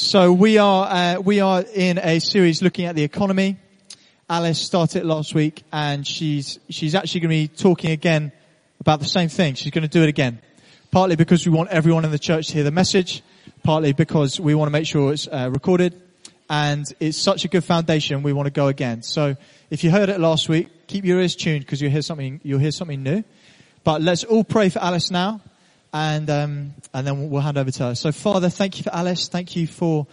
So we are uh, we are in a series looking at the economy. Alice started last week, and she's she's actually going to be talking again about the same thing. She's going to do it again, partly because we want everyone in the church to hear the message, partly because we want to make sure it's uh, recorded, and it's such a good foundation. We want to go again. So if you heard it last week, keep your ears tuned because you'll hear something you'll hear something new. But let's all pray for Alice now and um, and then we'll hand over to her. So, Father, thank you for Alice. Thank you for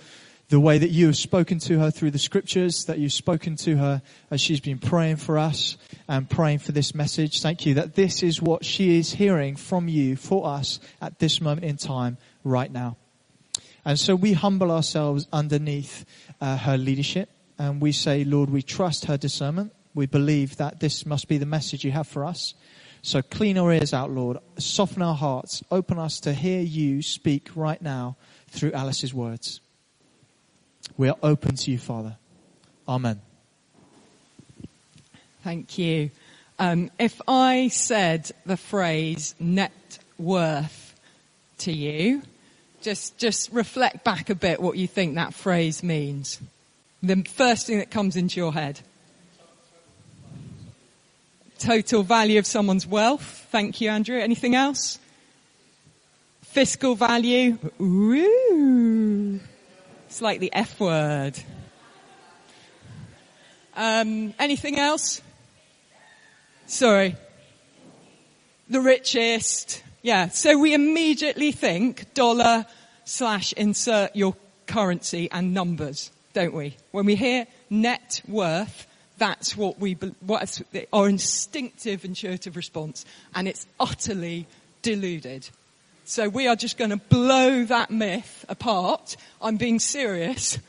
the way that you have spoken to her through the scriptures, that you've spoken to her as she's been praying for us and praying for this message. Thank you that this is what she is hearing from you for us at this moment in time right now. And so we humble ourselves underneath uh, her leadership and we say, Lord, we trust her discernment. We believe that this must be the message you have for us. So clean our ears out, Lord. Soften our hearts. Open us to hear you speak right now through Alice's words. We are open to you, Father. Amen. Thank you. Um, if I said the phrase net worth to you, just, just reflect back a bit what you think that phrase means. The first thing that comes into your head total value of someone's wealth. Thank you, Andrew. Anything else? Fiscal value. Ooh. It's like the F word. Um, anything else? Sorry. The richest. Yeah. So we immediately think dollar slash insert your currency and numbers, don't we? When we hear net worth, that's what we, what's our instinctive, intuitive response. And it's utterly deluded. So we are just going to blow that myth apart. I'm being serious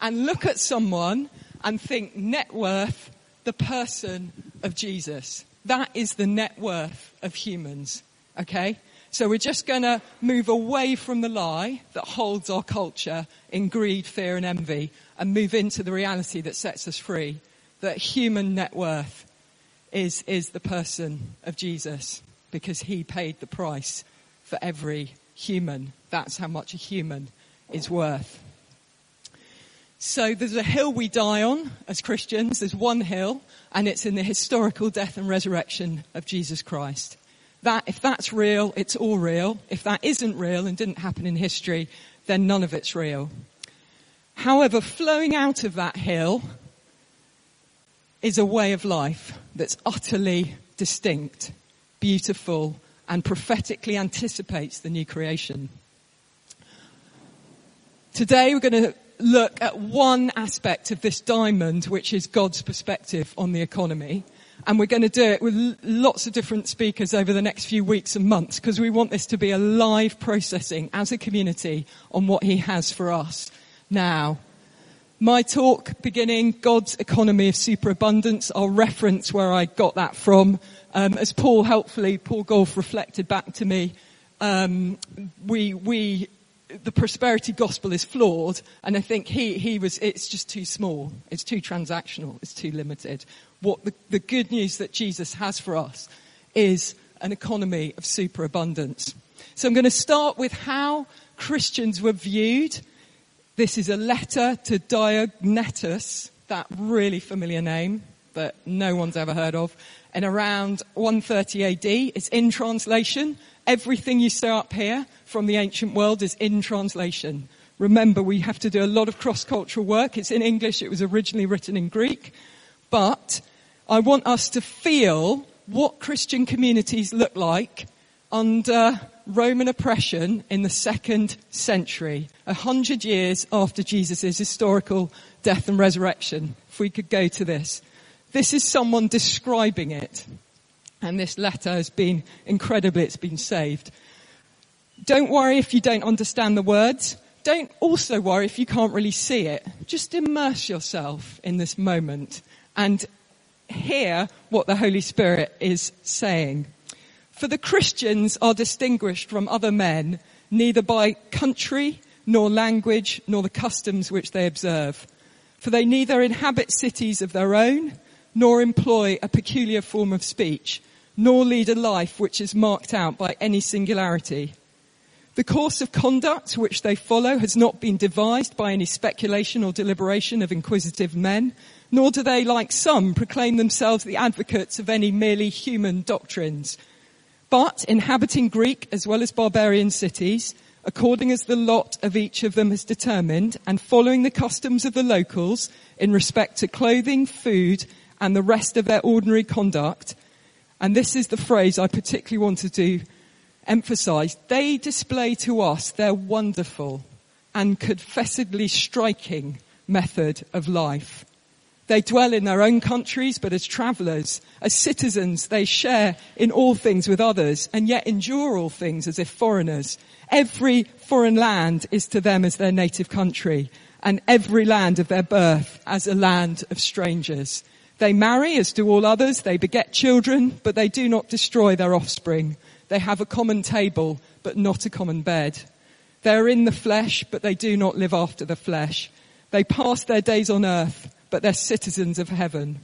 and look at someone and think net worth, the person of Jesus. That is the net worth of humans. Okay? So we're just going to move away from the lie that holds our culture in greed, fear and envy and move into the reality that sets us free that human net worth is, is the person of Jesus because he paid the price for every human. That's how much a human is worth. So there's a hill we die on as Christians. There's one hill and it's in the historical death and resurrection of Jesus Christ. That, if that's real, it's all real. If that isn't real and didn't happen in history, then none of it's real. However, flowing out of that hill is a way of life that's utterly distinct, beautiful, and prophetically anticipates the new creation. Today we're going to look at one aspect of this diamond, which is God's perspective on the economy. And we're going to do it with lots of different speakers over the next few weeks and months because we want this to be a live processing as a community on what he has for us now my talk beginning, God's economy of superabundance. I'll reference where I got that from. Um, as Paul helpfully, Paul Golf reflected back to me, um, we, we, the prosperity gospel is flawed, and I think he, he was, it's just too small. It's too transactional. It's too limited. What the, the good news that Jesus has for us is an economy of superabundance. So I'm going to start with how Christians were viewed this is a letter to Diognetus, that really familiar name that no one's ever heard of, in around 130 AD. It's in translation. Everything you see up here from the ancient world is in translation. Remember, we have to do a lot of cross-cultural work. It's in English. It was originally written in Greek. But I want us to feel what Christian communities look like under Roman oppression in the second century, a hundred years after Jesus' historical death and resurrection. If we could go to this. This is someone describing it. And this letter has been incredibly, it's been saved. Don't worry if you don't understand the words. Don't also worry if you can't really see it. Just immerse yourself in this moment and hear what the Holy Spirit is saying. For the Christians are distinguished from other men neither by country, nor language, nor the customs which they observe. For they neither inhabit cities of their own, nor employ a peculiar form of speech, nor lead a life which is marked out by any singularity. The course of conduct which they follow has not been devised by any speculation or deliberation of inquisitive men, nor do they, like some, proclaim themselves the advocates of any merely human doctrines. But inhabiting Greek as well as barbarian cities, according as the lot of each of them has determined, and following the customs of the locals in respect to clothing, food, and the rest of their ordinary conduct, and this is the phrase I particularly wanted to emphasize, they display to us their wonderful and confessedly striking method of life. They dwell in their own countries, but as travelers, as citizens, they share in all things with others and yet endure all things as if foreigners. Every foreign land is to them as their native country and every land of their birth as a land of strangers. They marry as do all others. They beget children, but they do not destroy their offspring. They have a common table, but not a common bed. They are in the flesh, but they do not live after the flesh. They pass their days on earth, but they're citizens of heaven.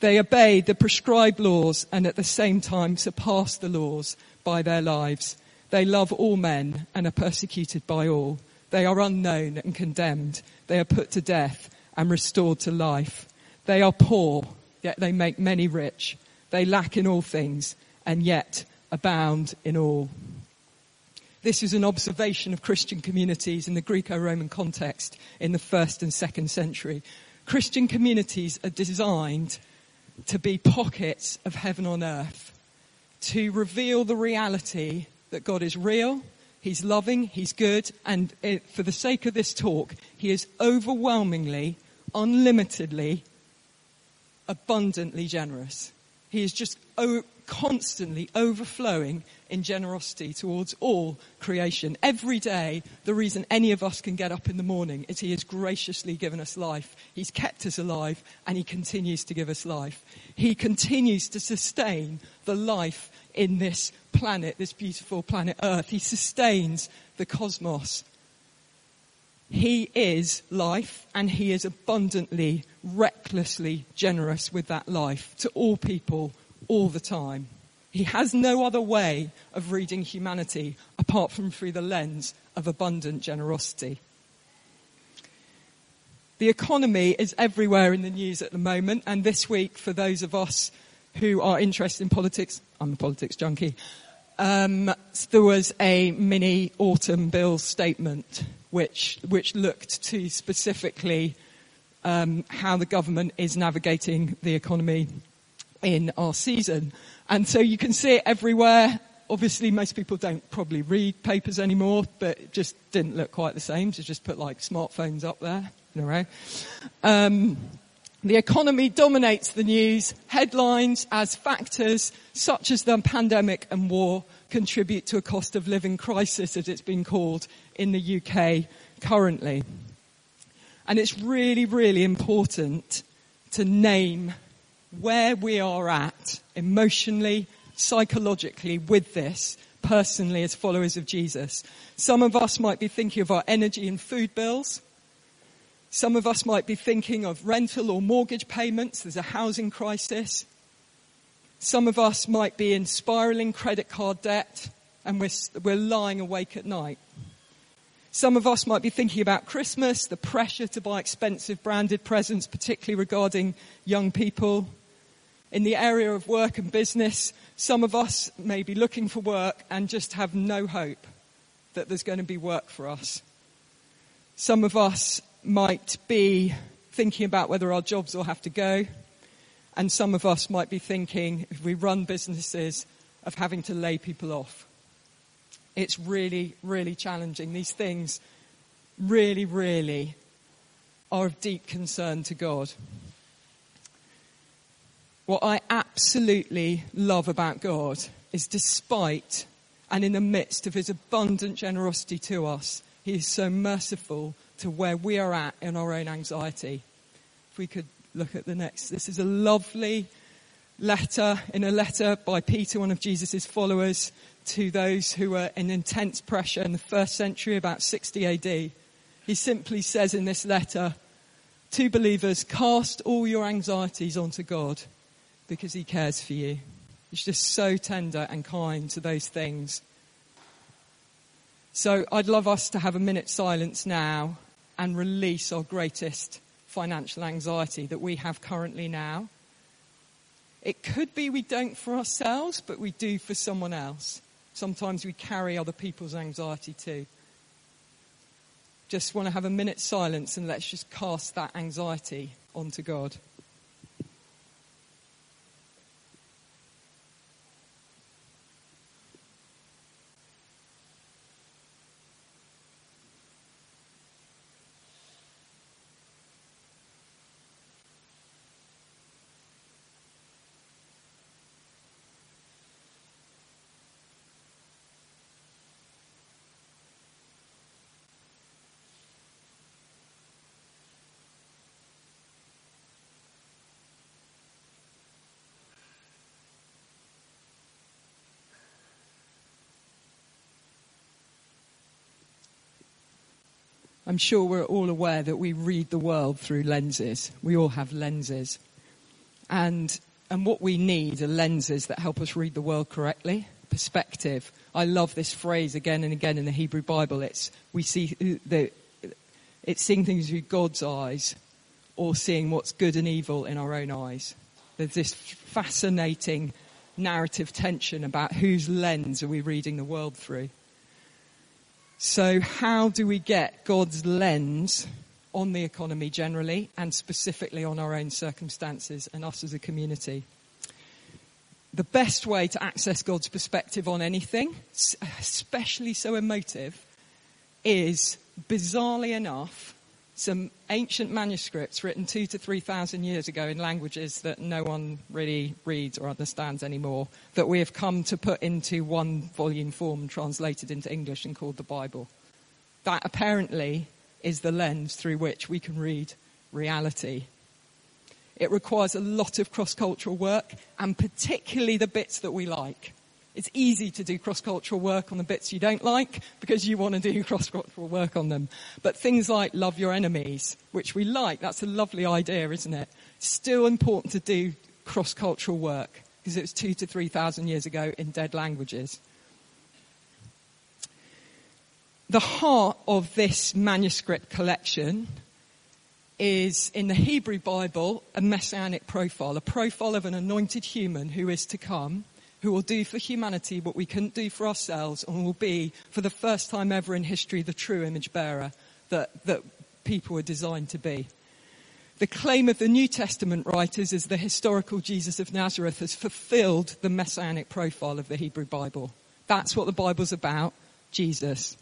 They obey the prescribed laws and at the same time surpass the laws by their lives. They love all men and are persecuted by all. They are unknown and condemned. They are put to death and restored to life. They are poor yet they make many rich. They lack in all things, and yet abound in all. This is an observation of Christian communities in the Greco-Roman context in the first and second century. Christian communities are designed to be pockets of heaven on earth, to reveal the reality that God is real, He's loving, He's good, and it, for the sake of this talk, He is overwhelmingly, unlimitedly abundantly generous. He is just constantly overflowing in generosity towards all creation. Every day, the reason any of us can get up in the morning is He has graciously given us life. He's kept us alive and He continues to give us life. He continues to sustain the life in this planet, this beautiful planet Earth. He sustains the cosmos. He is life and he is abundantly, recklessly generous with that life to all people all the time. He has no other way of reading humanity apart from through the lens of abundant generosity. The economy is everywhere in the news at the moment, and this week, for those of us who are interested in politics, I'm a politics junkie, um, there was a mini autumn bill statement which, which looked to specifically um, how the government is navigating the economy in our season. And so you can see it everywhere. Obviously, most people don't probably read papers anymore, but it just didn't look quite the same. So just put like smartphones up there in a row. Um, the economy dominates the news. Headlines as factors such as the pandemic and war contribute to a cost of living crisis, as it's been called in the UK currently. And it's really, really important to name where we are at emotionally, psychologically with this personally as followers of Jesus. Some of us might be thinking of our energy and food bills. Some of us might be thinking of rental or mortgage payments. There's a housing crisis. Some of us might be in spiraling credit card debt and we're, we're lying awake at night. Some of us might be thinking about Christmas, the pressure to buy expensive branded presents, particularly regarding young people. In the area of work and business, some of us may be looking for work and just have no hope that there's going to be work for us. Some of us might be thinking about whether our jobs will have to go. And some of us might be thinking, if we run businesses, of having to lay people off. It's really, really challenging. These things really, really are of deep concern to God. What I absolutely love about God is despite and in the midst of his abundant generosity to us, he is so merciful to where we are at in our own anxiety. If we could look at the next. This is a lovely letter, in a letter by Peter, one of Jesus' followers, to those who were in intense pressure in the first century, about 60 AD. He simply says in this letter to believers, cast all your anxieties onto God because he cares for you. He's just so tender and kind to those things. So I'd love us to have a minute silence now and release our greatest financial anxiety that we have currently now. It could be we don't for ourselves, but we do for someone else. Sometimes we carry other people's anxiety too. Just want to have a minute silence and let's just cast that anxiety onto God. I'm sure we're all aware that we read the world through lenses. We all have lenses. And, and what we need are lenses that help us read the world correctly. Perspective. I love this phrase again and again in the Hebrew Bible. It's, we see the, it's seeing things through God's eyes or seeing what's good and evil in our own eyes. There's this fascinating narrative tension about whose lens are we reading the world through. So how do we get God's lens on the economy generally and specifically on our own circumstances and us as a community? The best way to access God's perspective on anything, especially so emotive, is bizarrely enough some ancient manuscripts written two to three thousand years ago in languages that no one really reads or understands anymore that we have come to put into one volume form translated into English and called the Bible. That apparently is the lens through which we can read reality. It requires a lot of cross-cultural work and particularly the bits that we like. It's easy to do cross-cultural work on the bits you don't like because you want to do cross-cultural work on them. But things like love your enemies, which we like, that's a lovely idea, isn't it? Still important to do cross-cultural work because it was two to three thousand years ago in dead languages. The heart of this manuscript collection is in the Hebrew Bible a messianic profile, a profile of an anointed human who is to come who will do for humanity what we couldn't do for ourselves and will be, for the first time ever in history, the true image bearer that, that people were designed to be. The claim of the New Testament writers is the historical Jesus of Nazareth has fulfilled the messianic profile of the Hebrew Bible. That's what the Bible's about, Jesus.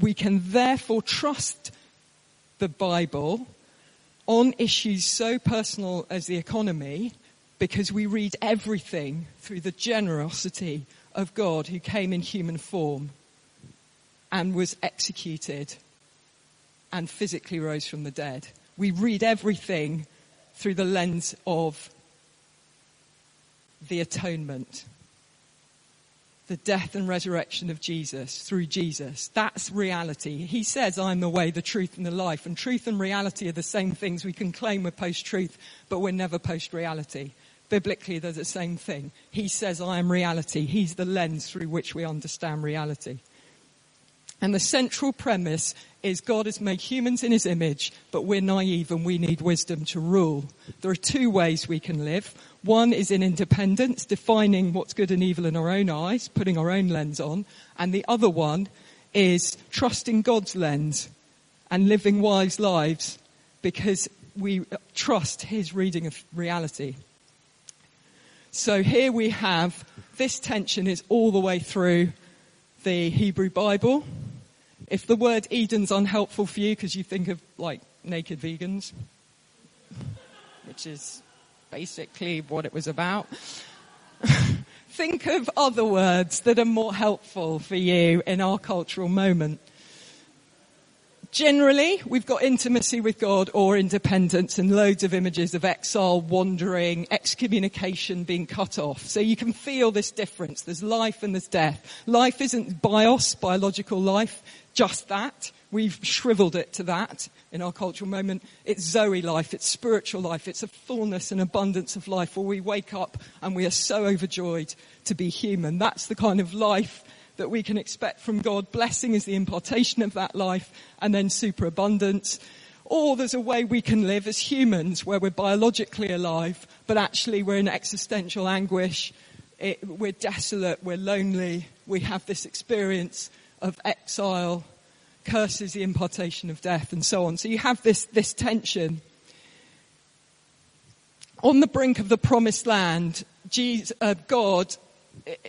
We can therefore trust the Bible on issues so personal as the economy because we read everything through the generosity of God who came in human form and was executed and physically rose from the dead. We read everything through the lens of the atonement, the death and resurrection of Jesus through Jesus. That's reality. He says, I'm the way, the truth and the life. And truth and reality are the same things. We can claim we're post-truth, but we're never post-reality biblically they're the same thing. He says, I am reality. He's the lens through which we understand reality. And the central premise is God has made humans in his image, but we're naive and we need wisdom to rule. There are two ways we can live. One is in independence, defining what's good and evil in our own eyes, putting our own lens on. And the other one is trusting God's lens and living wise lives because we trust his reading of reality. So here we have this tension is all the way through the Hebrew Bible. If the word Eden's unhelpful for you because you think of like naked vegans, which is basically what it was about, think of other words that are more helpful for you in our cultural moment. Generally, we've got intimacy with God or independence and loads of images of exile, wandering, excommunication, being cut off. So you can feel this difference. There's life and there's death. Life isn't bios, biological life, just that. We've shriveled it to that in our cultural moment. It's Zoe life, it's spiritual life, it's a fullness and abundance of life where we wake up and we are so overjoyed to be human. That's the kind of life that we can expect from God. Blessing is the impartation of that life and then superabundance. Or there's a way we can live as humans where we're biologically alive, but actually we're in existential anguish. It, we're desolate, we're lonely, we have this experience of exile, curses the impartation of death and so on. So you have this, this tension. On the brink of the promised land, Jesus, uh, God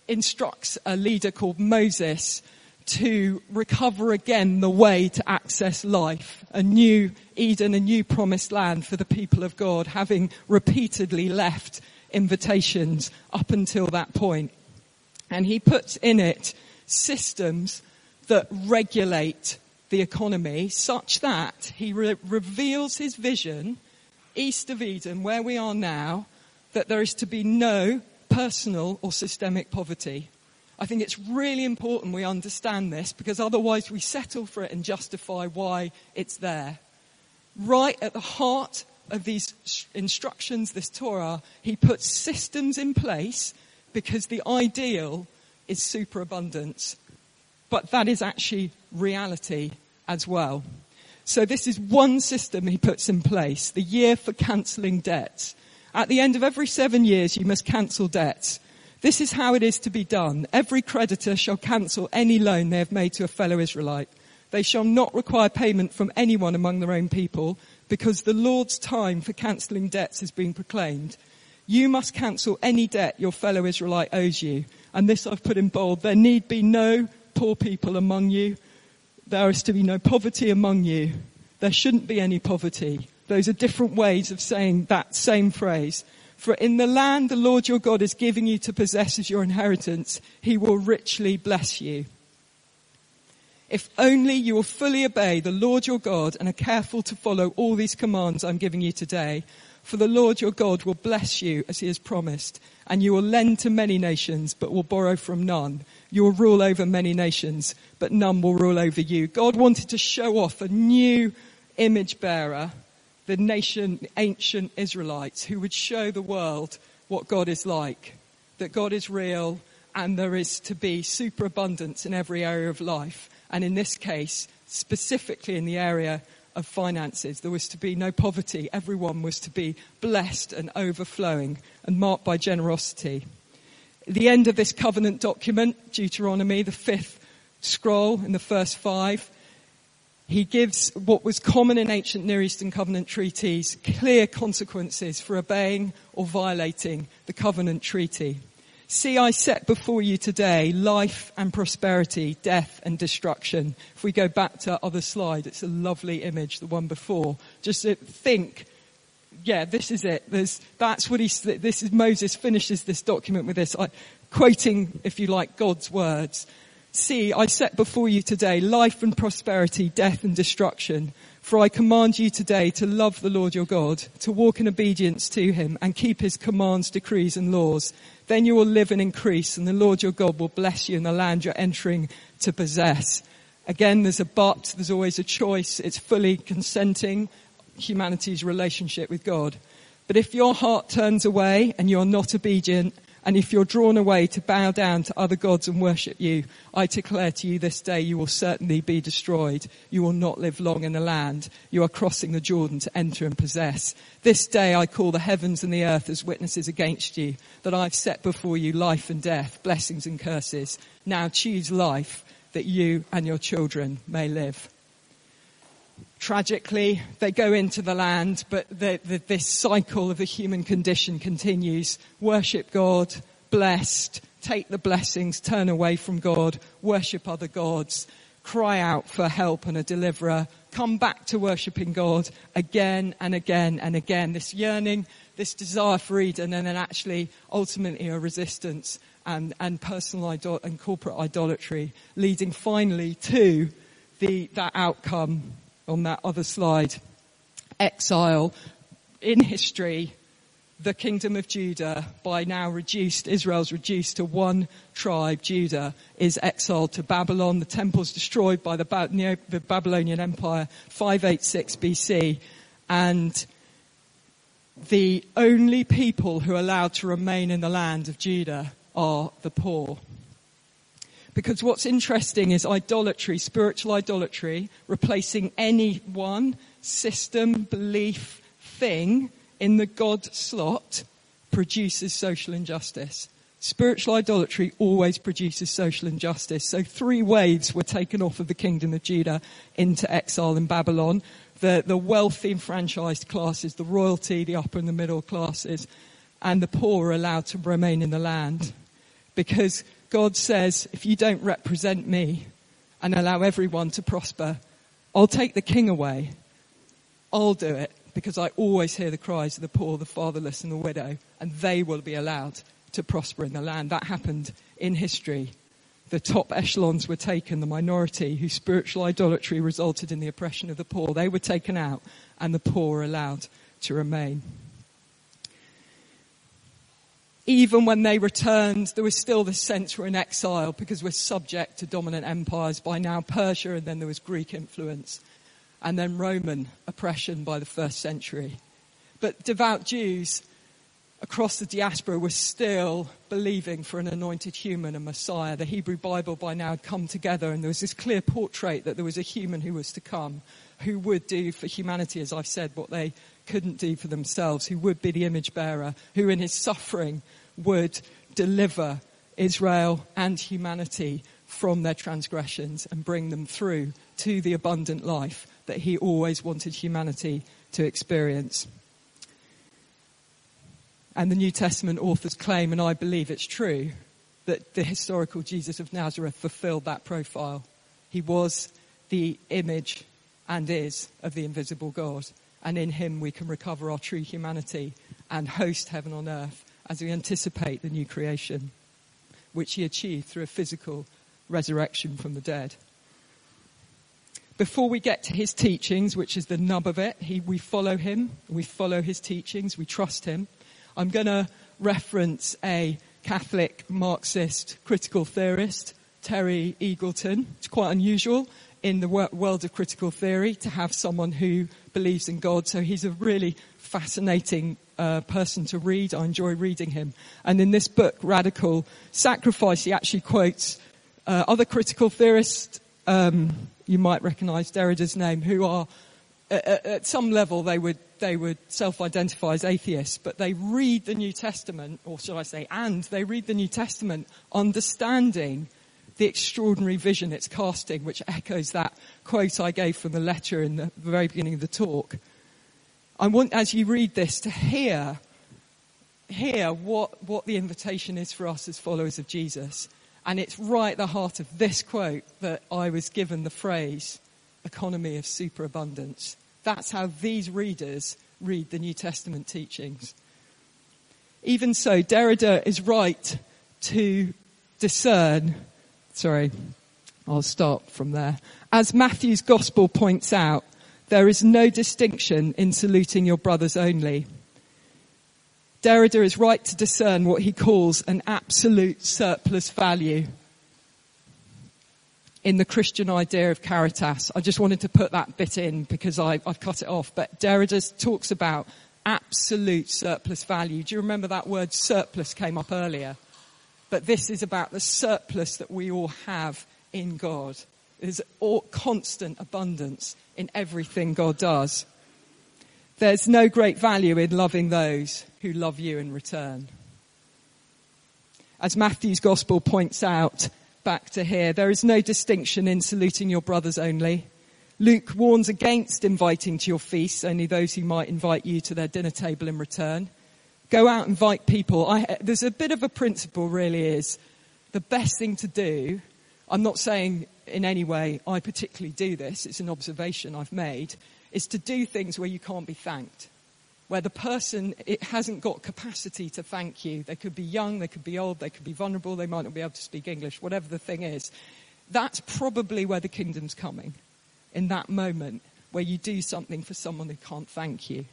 instructs a leader called Moses to recover again the way to access life, a new Eden, a new promised land for the people of God, having repeatedly left invitations up until that point. And he puts in it systems that regulate the economy such that he re- reveals his vision east of Eden, where we are now, that there is to be no personal or systemic poverty. I think it's really important we understand this because otherwise we settle for it and justify why it's there. Right at the heart of these instructions, this Torah, he puts systems in place because the ideal is superabundance. But that is actually reality as well. So this is one system he puts in place, the year for cancelling debts. At the end of every seven years, you must cancel debts. This is how it is to be done. Every creditor shall cancel any loan they have made to a fellow Israelite. They shall not require payment from anyone among their own people because the Lord's time for cancelling debts has been proclaimed. You must cancel any debt your fellow Israelite owes you. And this I've put in bold. There need be no poor people among you. There is to be no poverty among you. There shouldn't be any poverty. Those are different ways of saying that same phrase. For in the land the Lord your God is giving you to possess as your inheritance, he will richly bless you. If only you will fully obey the Lord your God and are careful to follow all these commands I'm giving you today, for the Lord your God will bless you as he has promised, and you will lend to many nations, but will borrow from none. You will rule over many nations, but none will rule over you. God wanted to show off a new image bearer the nation, ancient Israelites, who would show the world what God is like, that God is real and there is to be superabundance in every area of life. And in this case, specifically in the area of finances, there was to be no poverty. Everyone was to be blessed and overflowing and marked by generosity. The end of this covenant document, Deuteronomy, the fifth scroll in the first five, he gives what was common in ancient Near Eastern covenant treaties clear consequences for obeying or violating the covenant treaty. See, I set before you today life and prosperity, death and destruction. If we go back to other slide, it's a lovely image, the one before. Just think, yeah, this is it. There's, that's what he, this is Moses finishes this document with this, I, quoting, if you like, God's words. See, I set before you today life and prosperity, death and destruction. For I command you today to love the Lord your God, to walk in obedience to him and keep his commands, decrees and laws. Then you will live and increase and the Lord your God will bless you in the land you're entering to possess. Again, there's a but, there's always a choice. It's fully consenting humanity's relationship with God. But if your heart turns away and you're not obedient, and if you're drawn away to bow down to other gods and worship you, I declare to you this day you will certainly be destroyed. You will not live long in the land. You are crossing the Jordan to enter and possess. This day I call the heavens and the earth as witnesses against you, that I've set before you life and death, blessings and curses. Now choose life that you and your children may live. Tragically, they go into the land, but the, the, this cycle of the human condition continues. Worship God, blessed, take the blessings, turn away from God, worship other gods, cry out for help and a deliverer, come back to worshipping God again and again and again. This yearning, this desire for Eden, and then actually ultimately a resistance and, and personal idol- and corporate idolatry, leading finally to the, that outcome on that other slide. Exile in history, the kingdom of Judah, by now reduced, Israel's reduced to one tribe, Judah, is exiled to Babylon. The temple's destroyed by the, the Babylonian Empire, 586 BC. And the only people who are allowed to remain in the land of Judah are the poor. Because what's interesting is idolatry, spiritual idolatry, replacing any one system, belief, thing in the God slot produces social injustice. Spiritual idolatry always produces social injustice. So three waves were taken off of the kingdom of Judah into exile in Babylon. The, the wealthy enfranchised classes, the royalty, the upper and the middle classes, and the poor are allowed to remain in the land. Because God says, if you don't represent me and allow everyone to prosper, I'll take the king away. I'll do it because I always hear the cries of the poor, the fatherless and the widow and they will be allowed to prosper in the land. That happened in history. The top echelons were taken, the minority whose spiritual idolatry resulted in the oppression of the poor, they were taken out and the poor allowed to remain even when they returned, there was still this sense we're in exile because we're subject to dominant empires. By now, Persia, and then there was Greek influence, and then Roman oppression by the first century. But devout Jews across the diaspora were still believing for an anointed human, a Messiah. The Hebrew Bible by now had come together, and there was this clear portrait that there was a human who was to come, who would do for humanity, as I've said, what they couldn't do for themselves, who would be the image bearer, who in his suffering would deliver Israel and humanity from their transgressions and bring them through to the abundant life that he always wanted humanity to experience. And the New Testament authors claim, and I believe it's true, that the historical Jesus of Nazareth fulfilled that profile. He was the image and is of the invisible God. And in him we can recover our true humanity and host heaven on earth as we anticipate the new creation, which he achieved through a physical resurrection from the dead. Before we get to his teachings, which is the nub of it, he, we follow him, we follow his teachings, we trust him. I'm going to reference a Catholic Marxist critical theorist, Terry Eagleton. It's quite unusual in the world of critical theory to have someone who believes in God. So he's a really fascinating uh, person to read. I enjoy reading him. And in this book, Radical Sacrifice, he actually quotes uh, other critical theorists. Um, you might recognize Derrida's name, who are at, some level they would they would self-identify as atheists, but they read the New Testament, or should I say, and they read the New Testament understanding the extraordinary vision it's casting, which echoes that quote I gave from the letter in the very beginning of the talk. I want, as you read this, to hear, hear what, what the invitation is for us as followers of Jesus. And it's right at the heart of this quote that I was given the phrase, economy of superabundance. That's how these readers read the New Testament teachings. Even so, Derrida is right to discern, sorry, I'll start from there. As Matthew's gospel points out, there is no distinction in saluting your brothers only. Derrida is right to discern what he calls an absolute surplus value in the Christian idea of caritas. I just wanted to put that bit in because I, have cut it off. But Derrida talks about absolute surplus value. Do you remember that word surplus came up earlier? But this is about the surplus that we all have in God. There's constant abundance in everything God does. There's no great value in loving those who love you in return. As Matthew's gospel points out, back to here, there is no distinction in saluting your brothers only. Luke warns against inviting to your feasts only those who might invite you to their dinner table in return. Go out, and invite people. I, there's a bit of a principle really is the best thing to do. I'm not saying in any way I particularly do this, it's an observation I've made, is to do things where you can't be thanked. Where the person, it hasn't got capacity to thank you. They could be young, they could be old, they could be vulnerable, they might not be able to speak English, whatever the thing is. That's probably where the kingdom's coming. In that moment where you do something for someone who can't thank you.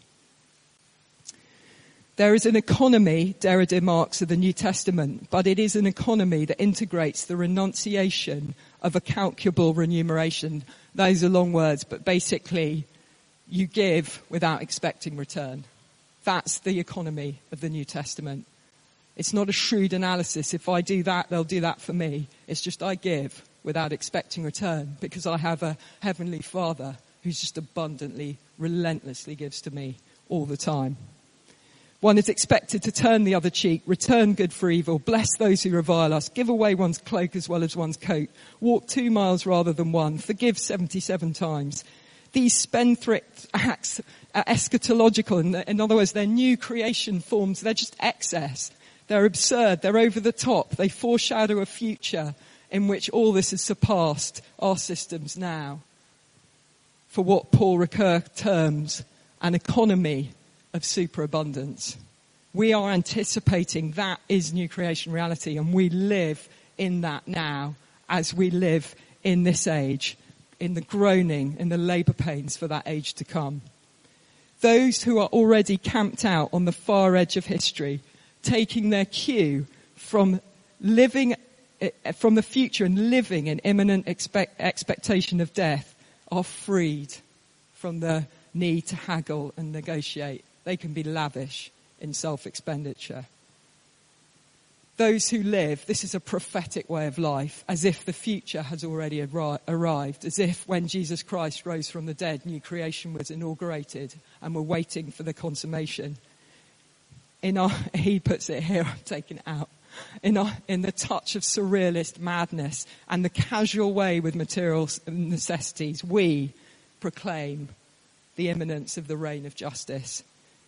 There is an economy, Derrida marks, of the New Testament, but it is an economy that integrates the renunciation of a calculable remuneration. Those are long words, but basically, you give without expecting return. That's the economy of the New Testament. It's not a shrewd analysis. If I do that, they'll do that for me. It's just I give without expecting return because I have a heavenly father who's just abundantly, relentlessly gives to me all the time. One is expected to turn the other cheek, return good for evil, bless those who revile us, give away one's cloak as well as one's coat, walk two miles rather than one, forgive 77 times. These spendthrift acts are eschatological. In, other words, they're new creation forms. They're just excess. They're absurd. They're over the top. They foreshadow a future in which all this has surpassed our systems now. For what Paul Ricoeur terms an economy of superabundance. We are anticipating that is new creation reality and we live in that now as we live in this age, in the groaning, in the labour pains for that age to come. Those who are already camped out on the far edge of history, taking their cue from living, eh, from the future and living in imminent expect, expectation of death, are freed from the need to haggle and negotiate they can be lavish in self-expenditure. Those who live, this is a prophetic way of life, as if the future has already arrived, as if when Jesus Christ rose from the dead, new creation was inaugurated and we're waiting for the consummation. In our, he puts it here, I'm taking it out. In, our, in the touch of surrealist madness and the casual way with material necessities, we proclaim the imminence of the reign of justice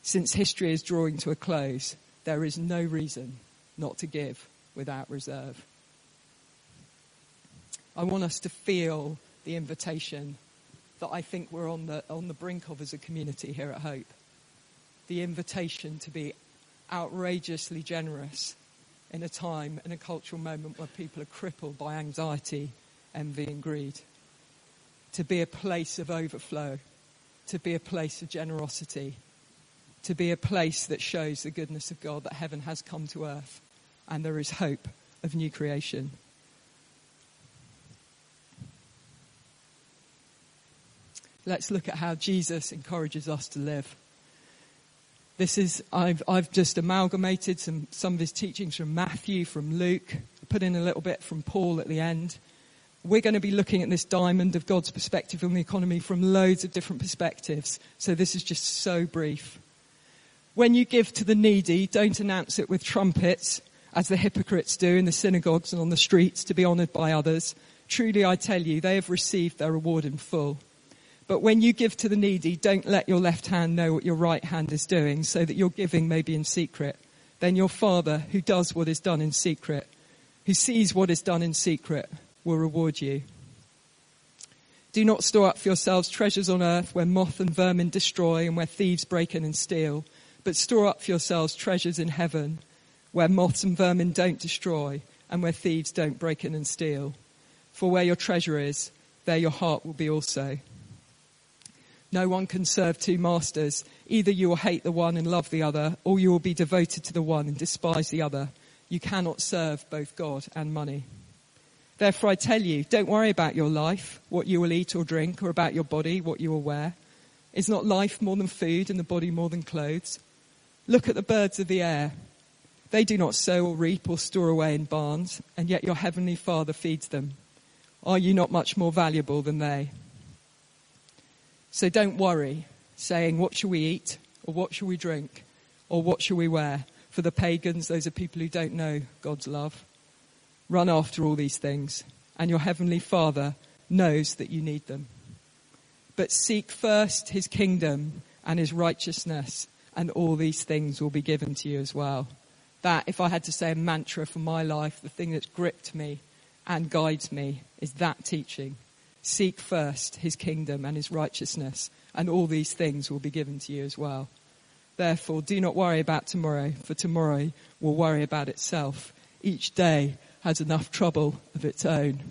since history is drawing to a close, there is no reason not to give without reserve. I want us to feel the invitation that I think we're on the, on the brink of as a community here at Hope. The invitation to be outrageously generous in a time, in a cultural moment where people are crippled by anxiety, envy and greed. To be a place of overflow, to be a place of generosity, to be a place that shows the goodness of God, that heaven has come to earth and there is hope of new creation. Let's look at how Jesus encourages us to live. This is, I've, I've just amalgamated some, some of his teachings from Matthew, from Luke, put in a little bit from Paul at the end. We're going to be looking at this diamond of God's perspective on the economy from loads of different perspectives. So this is just so brief. When you give to the needy, don't announce it with trumpets, as the hypocrites do in the synagogues and on the streets to be honored by others. Truly I tell you, they have received their reward in full. But when you give to the needy, don't let your left hand know what your right hand is doing, so that your giving may be in secret. Then your Father, who does what is done in secret, who sees what is done in secret, will reward you. Do not store up for yourselves treasures on earth where moth and vermin destroy and where thieves break in and steal but store up for yourselves treasures in heaven where moths and vermin don't destroy and where thieves don't break in and steal. For where your treasure is, there your heart will be also. No one can serve two masters. Either you will hate the one and love the other, or you will be devoted to the one and despise the other. You cannot serve both God and money. Therefore I tell you, don't worry about your life, what you will eat or drink, or about your body, what you will wear. Is not life more than food and the body more than clothes? Look at the birds of the air. They do not sow or reap or store away in barns, and yet your heavenly Father feeds them. Are you not much more valuable than they? So don't worry, saying, What shall we eat? Or what shall we drink? Or what shall we wear? For the pagans, those are people who don't know God's love. Run after all these things, and your heavenly Father knows that you need them. But seek first his kingdom and his righteousness and all these things will be given to you as well. That, if I had to say a mantra for my life, the thing that's gripped me and guides me is that teaching. Seek first his kingdom and his righteousness, and all these things will be given to you as well. Therefore, do not worry about tomorrow, for tomorrow will worry about itself. Each day has enough trouble of its own.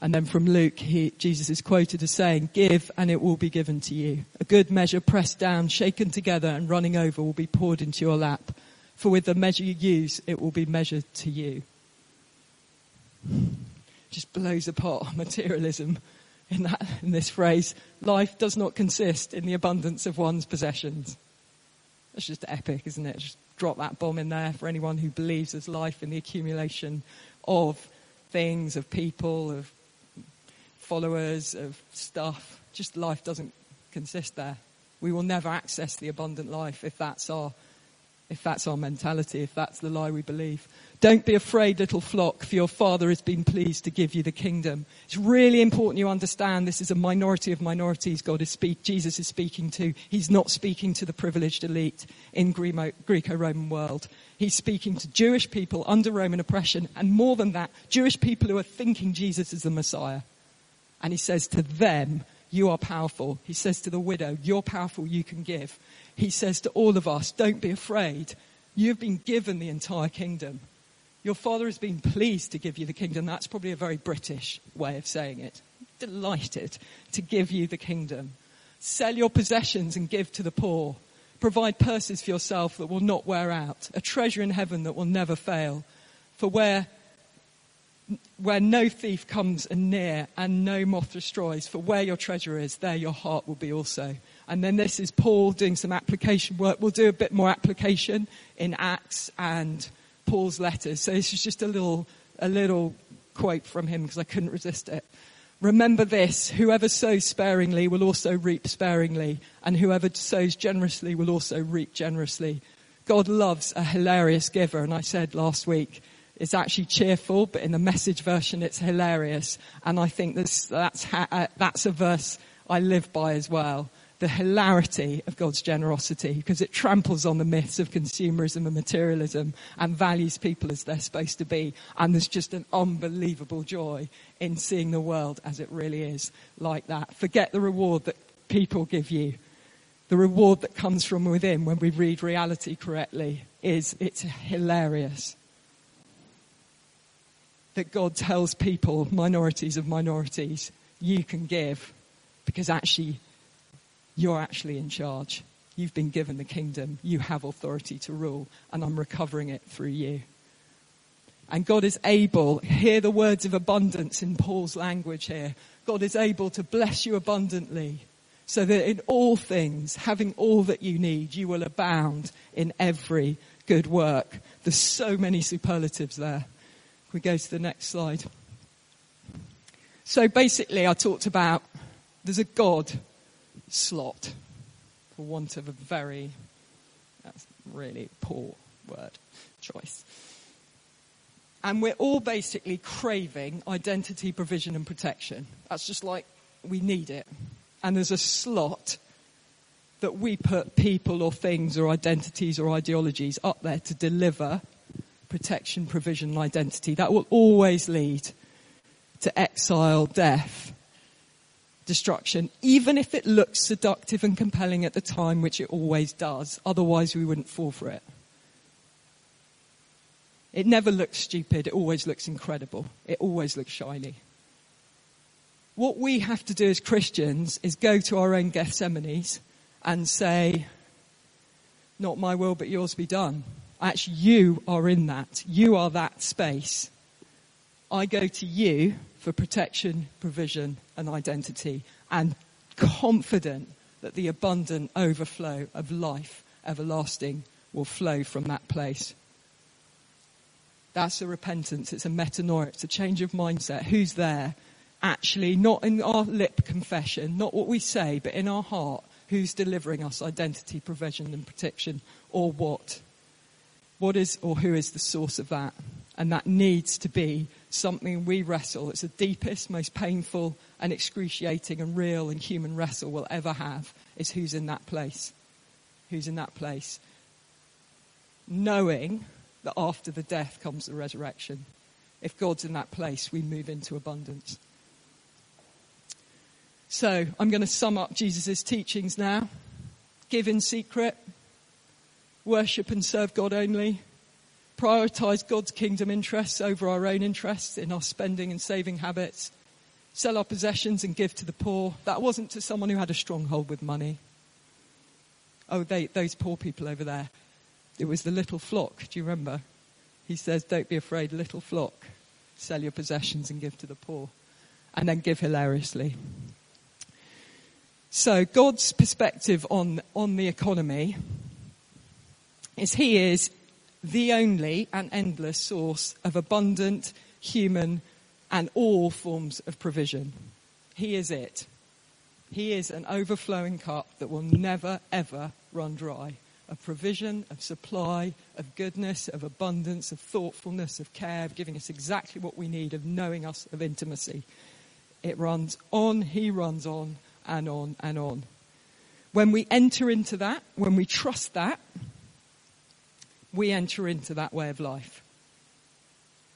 And then from Luke, he, Jesus is quoted as saying, give and it will be given to you. Good measure pressed down, shaken together and running over will be poured into your lap. For with the measure you use, it will be measured to you. Just blows apart materialism in that, in this phrase. Life does not consist in the abundance of one's possessions. That's just epic, isn't it? Just drop that bomb in there for anyone who believes there's life in the accumulation of things, of people, of followers, of stuff. Just life doesn't consist there. We will never access the abundant life if that's our, if that's our mentality, if that's the lie we believe. Don't be afraid, little flock, for your Father has been pleased to give you the kingdom. It's really important you understand this is a minority of minorities God is speak, Jesus is speaking to. He's not speaking to the privileged elite in Greco-Roman world. He's speaking to Jewish people under Roman oppression, and more than that, Jewish people who are thinking Jesus is the Messiah. And he says to them, you are powerful. He says to the widow, you're powerful, you can give. He says to all of us, don't be afraid. You've been given the entire kingdom. Your father has been pleased to give you the kingdom. That's probably a very British way of saying it. Delighted to give you the kingdom. Sell your possessions and give to the poor. Provide purses for yourself that will not wear out. A treasure in heaven that will never fail. For where where no thief comes and near and no moth destroys, for where your treasure is, there your heart will be also. And then this is Paul doing some application work. We'll do a bit more application in Acts and Paul's letters. So this is just a little, a little quote from him because I couldn't resist it. Remember this, whoever sows sparingly will also reap sparingly, and whoever sows generously will also reap generously. God loves a hilarious giver, and I said last week, it's actually cheerful, but in the message version it's hilarious, and I think that's, that's, ha- uh, that's a verse I live by as well the hilarity of God's generosity because it tramples on the myths of consumerism and materialism and values people as they're supposed to be. And there's just an unbelievable joy in seeing the world as it really is like that. Forget the reward that people give you. The reward that comes from within when we read reality correctly is it's hilarious that God tells people, minorities of minorities, you can give because actually you're actually in charge. You've been given the kingdom. You have authority to rule, and I'm recovering it through you. And God is able, hear the words of abundance in Paul's language here. God is able to bless you abundantly so that in all things, having all that you need, you will abound in every good work. There's so many superlatives there. We go to the next slide? So basically I talked about there's a God slot, for want of a very, that's really poor word choice. And we're all basically craving identity, provision and protection. That's just like we need it. And there's a slot that we put people or things or identities or ideologies up there to deliver protection, provision and identity. That will always lead to exile, death, destruction, even if it looks seductive and compelling at the time, which it always does. Otherwise, we wouldn't fall for it. It never looks stupid. It always looks incredible. It always looks shiny. What we have to do as Christians is go to our own Gethsemanes and say, not my will, but yours be done. Actually, you are in that. You are that space. I go to you for protection, provision and identity and confident that the abundant overflow of life everlasting will flow from that place. That's a repentance. It's a metanoia. It's a change of mindset. Who's there? Actually, not in our lip confession, not what we say, but in our heart. Who's delivering us identity, provision and protection or what? What is or who is the source of that? And that needs to be something we wrestle. It's the deepest, most painful and excruciating and real and human wrestle we'll ever have is who's in that place. Who's in that place. Knowing that after the death comes the resurrection. If God's in that place, we move into abundance. So I'm going to sum up Jesus' teachings now. Give in secret. Worship and serve God only prioritize God's kingdom interests over our own interests in our spending and saving habits, sell our possessions and give to the poor. That wasn't to someone who had a stronghold with money. Oh, they, those poor people over there. It was the little flock. Do you remember? He says, don't be afraid, little flock. Sell your possessions and give to the poor. And then give hilariously. So God's perspective on, on the economy is He is the only and endless source of abundant human and all forms of provision. He is it. He is an overflowing cup that will never ever run dry. A provision, of supply, of goodness, of abundance, of thoughtfulness, of care, of giving us exactly what we need, of knowing us, of intimacy. It runs on, He runs on, and on, and on. When we enter into that, when we trust that, we enter into that way of life.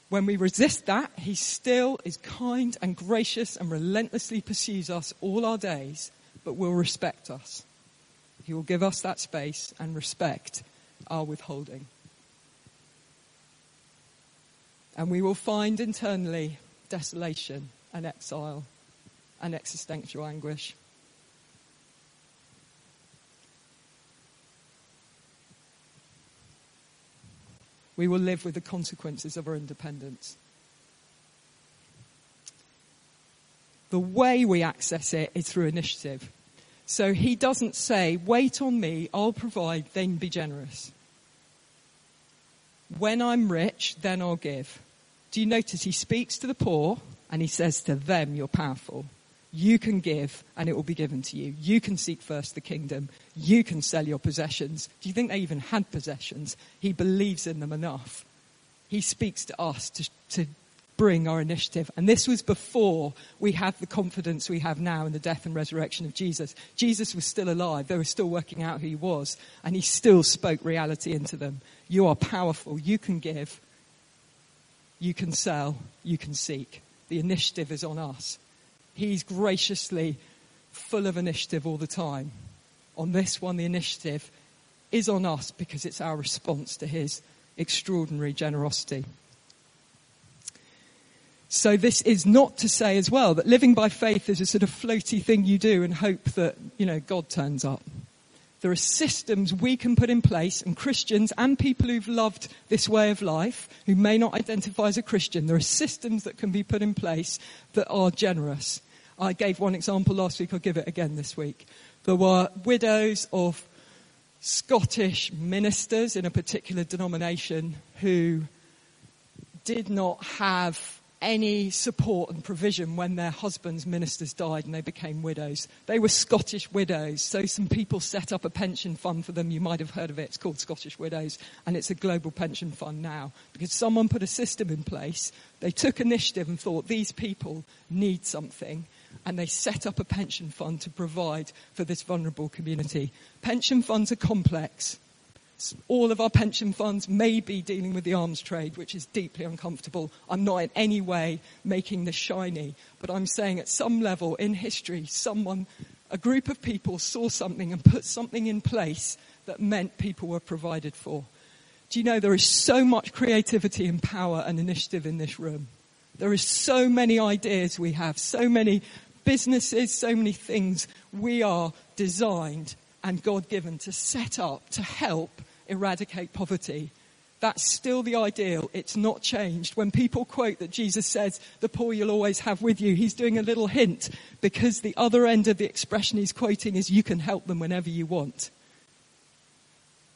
When we resist that, He still is kind and gracious and relentlessly pursues us all our days, but will respect us. He will give us that space and respect our withholding. And we will find internally desolation and exile and existential anguish. We will live with the consequences of our independence. The way we access it is through initiative. So he doesn't say, wait on me, I'll provide, then be generous. When I'm rich, then I'll give. Do you notice he speaks to the poor and he says to them, you're powerful. You can give and it will be given to you. You can seek first the kingdom. You can sell your possessions. Do you think they even had possessions? He believes in them enough. He speaks to us to, to bring our initiative. And this was before we had the confidence we have now in the death and resurrection of Jesus. Jesus was still alive. They were still working out who he was. And he still spoke reality into them. You are powerful. You can give. You can sell. You can seek. The initiative is on us. He's graciously full of initiative all the time. On this one, the initiative is on us because it's our response to his extraordinary generosity. So this is not to say as well that living by faith is a sort of floaty thing you do and hope that, you know, God turns up. There are systems we can put in place and Christians and people who've loved this way of life, who may not identify as a Christian, there are systems that can be put in place that are generous. I gave one example last week, I'll give it again this week. There were widows of Scottish ministers in a particular denomination who did not have any support and provision when their husbands' ministers died and they became widows. They were Scottish widows, so some people set up a pension fund for them. You might have heard of it. It's called Scottish Widows, and it's a global pension fund now because someone put a system in place. They took initiative and thought these people need something, and they set up a pension fund to provide for this vulnerable community. Pension funds are complex all of our pension funds may be dealing with the arms trade, which is deeply uncomfortable. I'm not in any way making this shiny, but I'm saying at some level in history, someone, a group of people saw something and put something in place that meant people were provided for. Do you know there is so much creativity and power and initiative in this room? There is so many ideas we have, so many businesses, so many things we are designed and God given to set up to help eradicate poverty. That's still the ideal. It's not changed. When people quote that Jesus says, the poor you'll always have with you, he's doing a little hint because the other end of the expression he's quoting is you can help them whenever you want.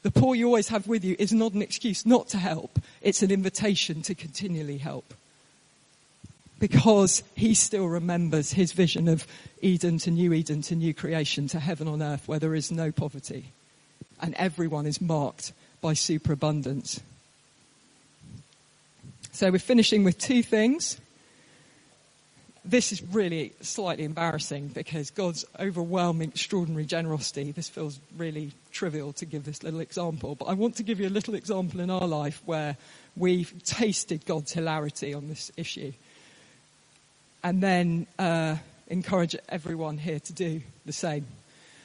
The poor you always have with you is not an excuse not to help. It's an invitation to continually help. Because he still remembers his vision of Eden to new Eden to new creation to heaven on earth where there is no poverty and everyone is marked by superabundance. So we're finishing with two things. This is really slightly embarrassing because God's overwhelming, extraordinary generosity. This feels really trivial to give this little example, but I want to give you a little example in our life where we've tasted God's hilarity on this issue. And then uh, encourage everyone here to do the same.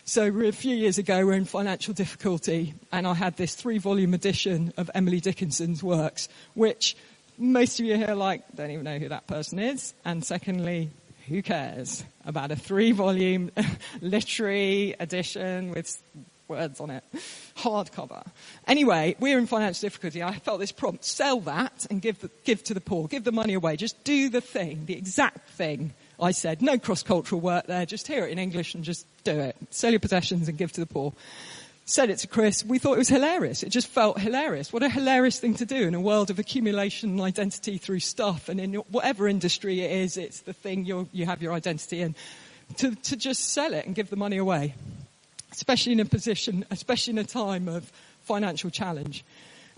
So a few years ago, we were in financial difficulty, and I had this three-volume edition of Emily Dickinson's works, which most of you here like don't even know who that person is. And secondly, who cares about a three-volume literary edition with words on it, hardcover. Anyway, we were in financial difficulty. I felt this prompt: sell that and give the, give to the poor, give the money away. Just do the thing, the exact thing I said, no cross-cultural work there, just hear it in English and just do it. Sell your possessions and give to the poor. said it to Chris, we thought it was hilarious. It just felt hilarious. What a hilarious thing to do in a world of accumulation and identity through stuff. And in whatever industry it is, it's the thing you you have your identity in. To, to just sell it and give the money away. Especially in a position, especially in a time of financial challenge.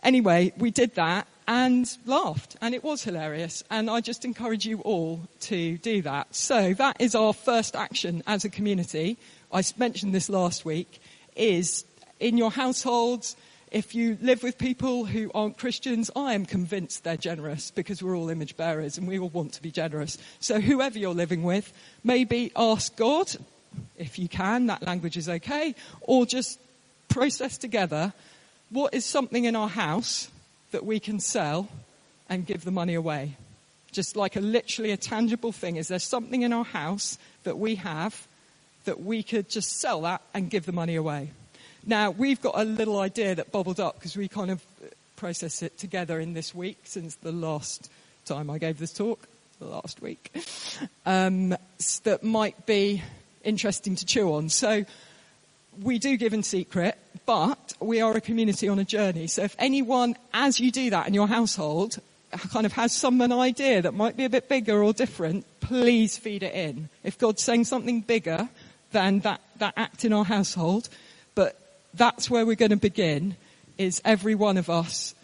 Anyway, we did that and laughed and it was hilarious and I just encourage you all to do that. So that is our first action as a community. I mentioned this last week is in your households, if you live with people who aren't Christians, I am convinced they're generous because we're all image bearers and we all want to be generous. So whoever you're living with, maybe ask God, if you can, that language is okay, or just process together what is something in our house that we can sell and give the money away. Just like a literally a tangible thing. Is there something in our house that we have that we could just sell that and give the money away? Now, we've got a little idea that bubbled up because we kind of processed it together in this week since the last time I gave this talk, last week, um, that might be interesting to chew on. So, we do give in secret, but we are a community on a journey. So if anyone, as you do that in your household, kind of has some an idea that might be a bit bigger or different, please feed it in. If God's saying something bigger than that, that act in our household, but that's where we're going to begin is every one of us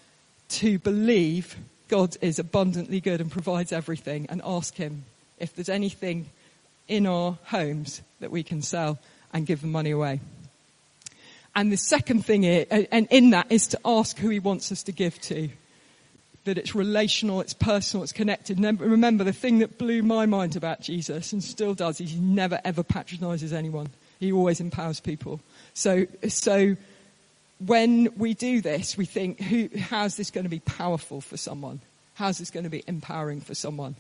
to believe God is abundantly good and provides everything and ask Him if there's anything in our homes that we can sell and give the money away. And the second thing is, and in that is to ask who He wants us to give to. That it's relational, it's personal, it's connected. And remember, the thing that blew my mind about Jesus and still does is He never ever patronizes anyone. He always empowers people. So, so when we do this, we think, who, how's this going to be powerful for someone? How's this going to be empowering for someone?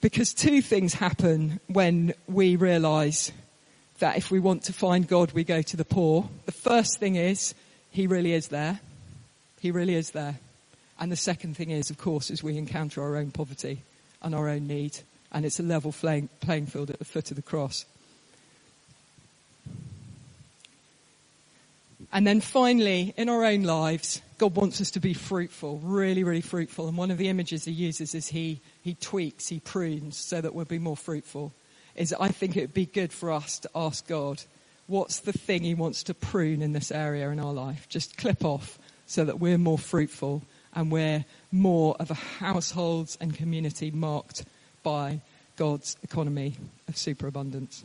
Because two things happen when we realize that if we want to find God, we go to the poor. The first thing is, He really is there. He really is there. And the second thing is, of course, is we encounter our own poverty and our own need. And it's a level playing, playing field at the foot of the cross. And then finally, in our own lives, God wants us to be fruitful, really, really fruitful. And one of the images he uses is he, he tweaks, he prunes so that we'll be more fruitful. Is I think it would be good for us to ask God, what's the thing he wants to prune in this area in our life? Just clip off so that we're more fruitful and we're more of a households and community marked by God's economy of superabundance.